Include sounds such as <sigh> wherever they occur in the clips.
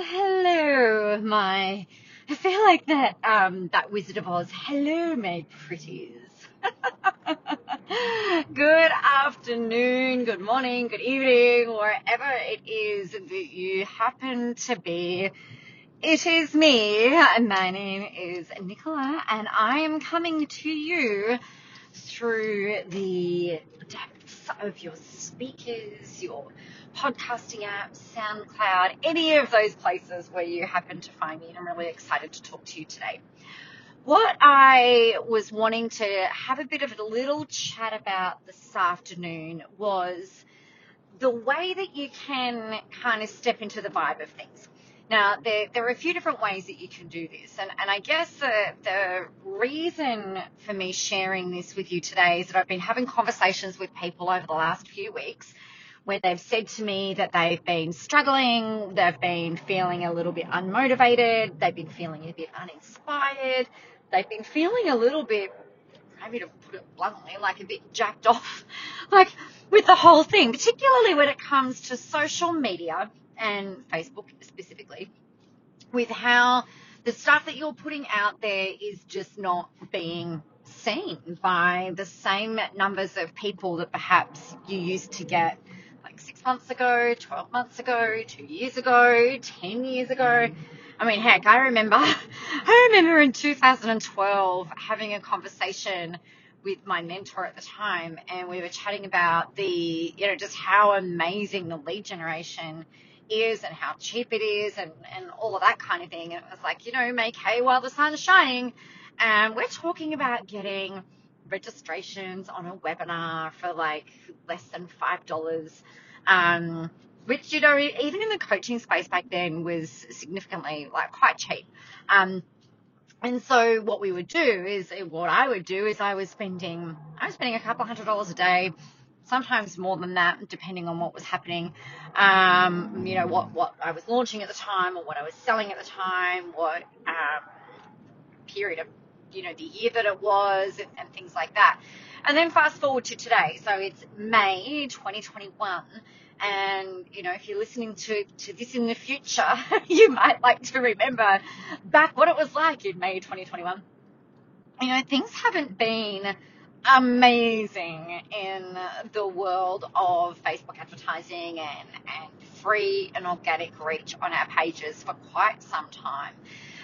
Hello, my. I feel like that um, that Wizard of Oz. Hello, my pretties. <laughs> good afternoon, good morning, good evening, wherever it is that you happen to be. It is me. My name is Nicola, and I am coming to you through the of your speakers, your podcasting apps, SoundCloud, any of those places where you happen to find me. And I'm really excited to talk to you today. What I was wanting to have a bit of a little chat about this afternoon was the way that you can kind of step into the vibe of things. Now, there, there are a few different ways that you can do this. And, and I guess the, the reason for me sharing this with you today is that I've been having conversations with people over the last few weeks where they've said to me that they've been struggling, they've been feeling a little bit unmotivated, they've been feeling a bit uninspired, they've been feeling a little bit, maybe to put it bluntly, like a bit jacked off, <laughs> like with the whole thing, particularly when it comes to social media and Facebook specifically, with how the stuff that you're putting out there is just not being seen by the same numbers of people that perhaps you used to get like six months ago, 12 months ago, two years ago, 10 years ago. I mean, heck, I remember, <laughs> I remember in 2012 having a conversation with my mentor at the time and we were chatting about the, you know, just how amazing the lead generation is and how cheap it is and, and all of that kind of thing. And it was like, you know, make hay while the sun's shining. And we're talking about getting registrations on a webinar for like less than $5. Um, which, you know, even in the coaching space back then was significantly like quite cheap. Um, and so what we would do is what I would do is I was spending, I was spending a couple hundred dollars a day sometimes more than that, depending on what was happening. Um, you know, what, what I was launching at the time or what I was selling at the time, what um, period of, you know, the year that it was and, and things like that. And then fast forward to today. So it's May 2021. And, you know, if you're listening to, to this in the future, <laughs> you might like to remember back what it was like in May 2021. You know, things haven't been amazing in the world of Facebook advertising and, and free and organic reach on our pages for quite some time.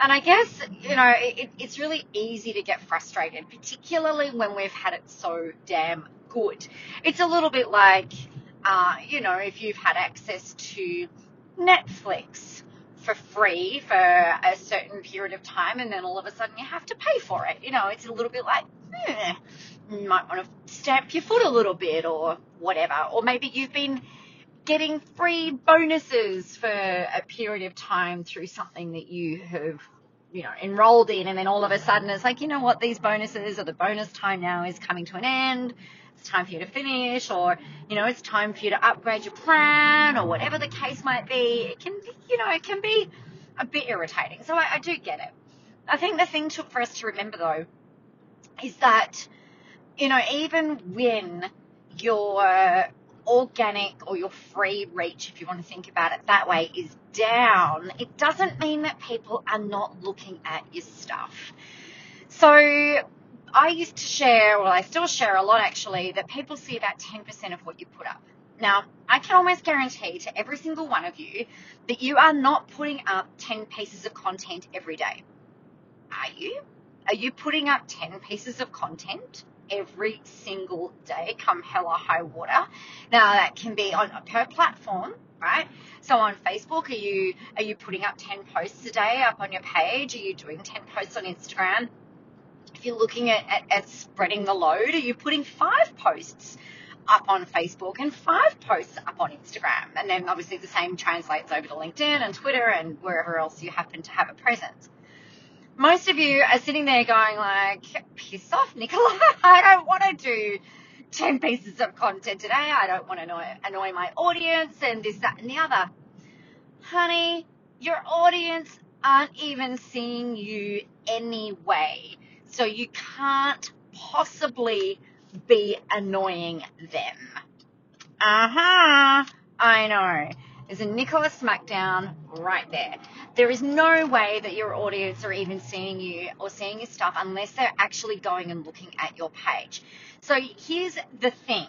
And I guess, you know, it, it's really easy to get frustrated, particularly when we've had it so damn good. It's a little bit like, uh, you know, if you've had access to Netflix for free for a certain period of time and then all of a sudden you have to pay for it. You know, it's a little bit like, eh, you might want to stamp your foot a little bit or whatever. Or maybe you've been getting free bonuses for a period of time through something that you have, you know, enrolled in. And then all of a sudden it's like, you know what, these bonuses or the bonus time now is coming to an end. It's time for you to finish or, you know, it's time for you to upgrade your plan or whatever the case might be. It can you know, it can be a bit irritating. So I, I do get it. I think the thing to, for us to remember though is that you know, even when your organic or your free reach, if you want to think about it that way, is down, it doesn't mean that people are not looking at your stuff. So I used to share, well, I still share a lot actually, that people see about 10% of what you put up. Now, I can almost guarantee to every single one of you that you are not putting up 10 pieces of content every day. Are you? Are you putting up 10 pieces of content every single day, come hell or high water. Now that can be on per platform, right? So on Facebook, are you are you putting up 10 posts a day up on your page? Are you doing 10 posts on Instagram? If you're looking at, at, at spreading the load, are you putting five posts up on Facebook and five posts up on Instagram? And then obviously the same translates over to LinkedIn and Twitter and wherever else you happen to have a presence most of you are sitting there going like, piss off, Nicola. <laughs> I don't want to do 10 pieces of content today. I don't want to annoy, annoy my audience and this, that, and the other. Honey, your audience aren't even seeing you anyway. So you can't possibly be annoying them. Uh huh. I know. There's a Nicola Smackdown right there. There is no way that your audience are even seeing you or seeing your stuff unless they're actually going and looking at your page. So here's the thing.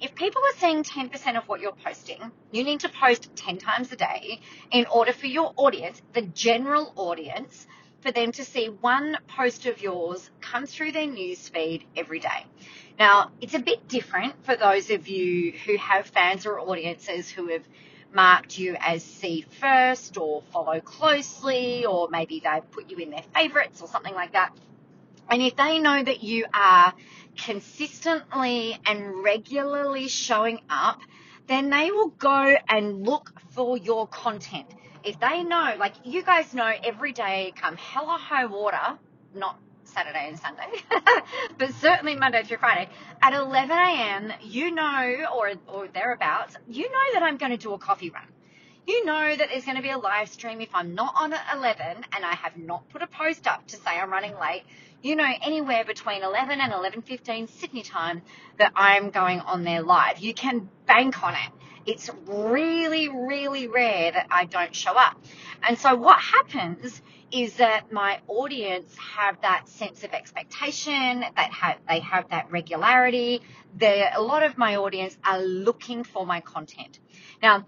If people are seeing 10% of what you're posting, you need to post 10 times a day in order for your audience, the general audience, for them to see one post of yours come through their newsfeed every day. Now, it's a bit different for those of you who have fans or audiences who have marked you as see first or follow closely, or maybe they've put you in their favorites or something like that. And if they know that you are consistently and regularly showing up, then they will go and look for your content. If they know, like you guys know every day come hella high water, not Saturday and Sunday, <laughs> but certainly Monday through Friday at 11 a.m. You know, or or thereabouts, you know that I'm going to do a coffee run. You know that there's going to be a live stream if I'm not on at 11 and I have not put a post up to say I'm running late. You know, anywhere between 11 and 11:15 Sydney time that I'm going on there live. You can bank on it. It's really, really rare that I don't show up. And so what happens is that my audience have that sense of expectation, that have, they have that regularity. a lot of my audience are looking for my content. Now,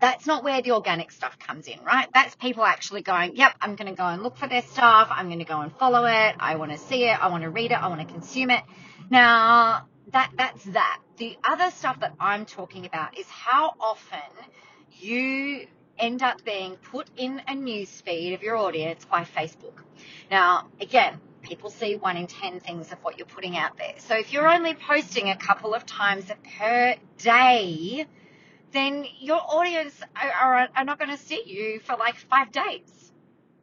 that's not where the organic stuff comes in, right? That's people actually going, yep, I'm going to go and look for their stuff. I'm going to go and follow it. I want to see it. I want to read it. I want to consume it. Now, that, that's that. The other stuff that I'm talking about is how often you end up being put in a news feed of your audience by Facebook. Now, again, people see one in 10 things of what you're putting out there. So if you're only posting a couple of times per day, then your audience are, are, are not going to see you for like five days,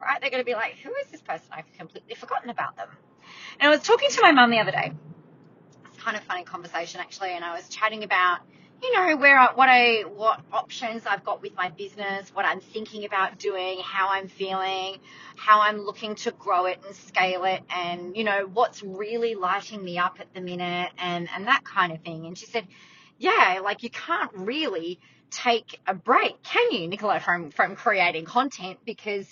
right? They're going to be like, who is this person? I've completely forgotten about them. And I was talking to my mum the other day. Kind of funny conversation actually, and I was chatting about you know where I, what I what options I've got with my business, what I'm thinking about doing, how I'm feeling, how I'm looking to grow it and scale it, and you know what's really lighting me up at the minute, and and that kind of thing. And she said, yeah, like you can't really take a break, can you, Nicola, from from creating content because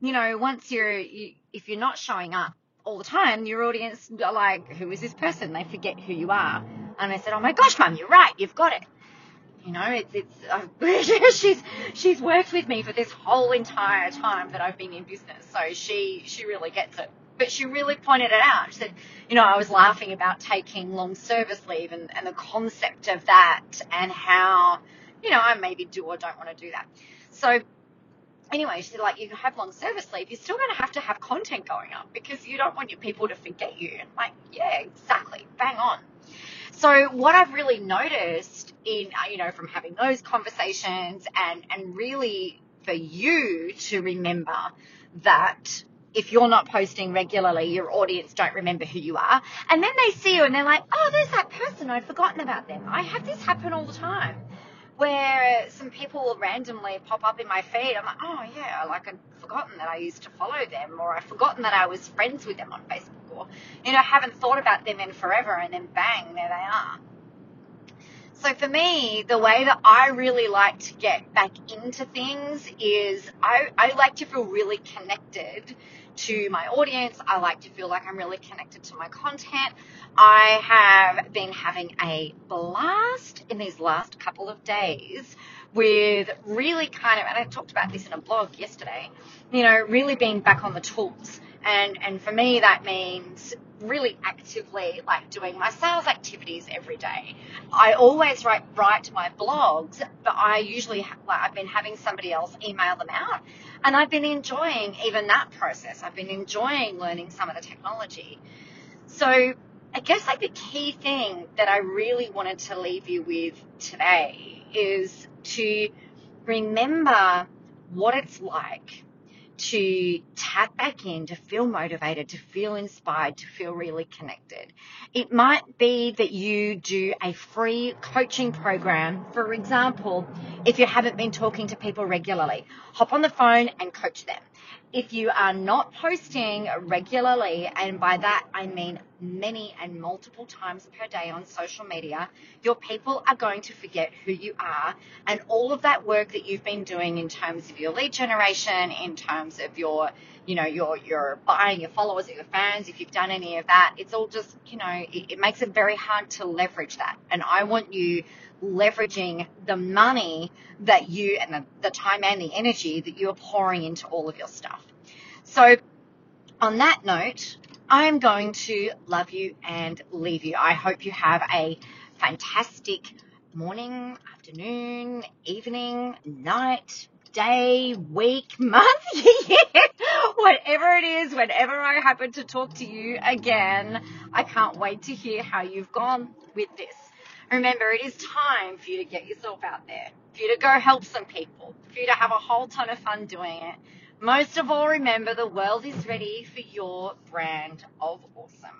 you know once you're you, if you're not showing up all the time, your audience are like, who is this person? They forget who you are. And I said, oh my gosh, mum, you're right. You've got it. You know, it's, it's, uh, <laughs> she's, she's worked with me for this whole entire time that I've been in business. So she, she really gets it. But she really pointed it out. She said, you know, I was laughing about taking long service leave and, and the concept of that and how, you know, I maybe do or don't want to do that. So anyway, she said, like, you have long service leave, you're still going to have to have content going up because you don't want your people to forget you. And like, yeah, exactly. Bang on. So what I've really noticed in, uh, you know, from having those conversations and, and really for you to remember that if you're not posting regularly, your audience don't remember who you are. And then they see you and they're like, oh, there's that person. I'd forgotten about them. I have this happen all the time where some people will randomly pop up in my feed. I'm like, oh yeah, like I'd forgotten that I used to follow them, or I've forgotten that I was friends with them on Facebook, or you know, haven't thought about them in forever, and then bang, there they are. So for me, the way that I really like to get back into things is I, I like to feel really connected to my audience. I like to feel like I'm really connected to my content. I have been having a blast in these last couple of days with really kind of, and I talked about this in a blog yesterday, you know, really being back on the tools. And, and for me, that means really actively like doing my sales activities every day. I always write write my blogs, but I usually ha- like I've been having somebody else email them out, and I've been enjoying even that process. I've been enjoying learning some of the technology. So I guess like the key thing that I really wanted to leave you with today is to remember what it's like to tap back in, to feel motivated, to feel inspired, to feel really connected. It might be that you do a free coaching program. For example, if you haven't been talking to people regularly, hop on the phone and coach them. If you are not posting regularly, and by that I mean many and multiple times per day on social media, your people are going to forget who you are and all of that work that you've been doing in terms of your lead generation, in terms of your, you know, your your buying your followers or your fans, if you've done any of that, it's all just, you know, it, it makes it very hard to leverage that. And I want you leveraging the money that you and the, the time and the energy that you're pouring into all of your stuff. So on that note, I'm going to love you and leave you. I hope you have a fantastic morning, afternoon, evening, night, day, week, <laughs> month, year, whatever it is, whenever I happen to talk to you again. I can't wait to hear how you've gone with this. Remember, it is time for you to get yourself out there, for you to go help some people, for you to have a whole ton of fun doing it. Most of all, remember the world is ready for your brand of awesome.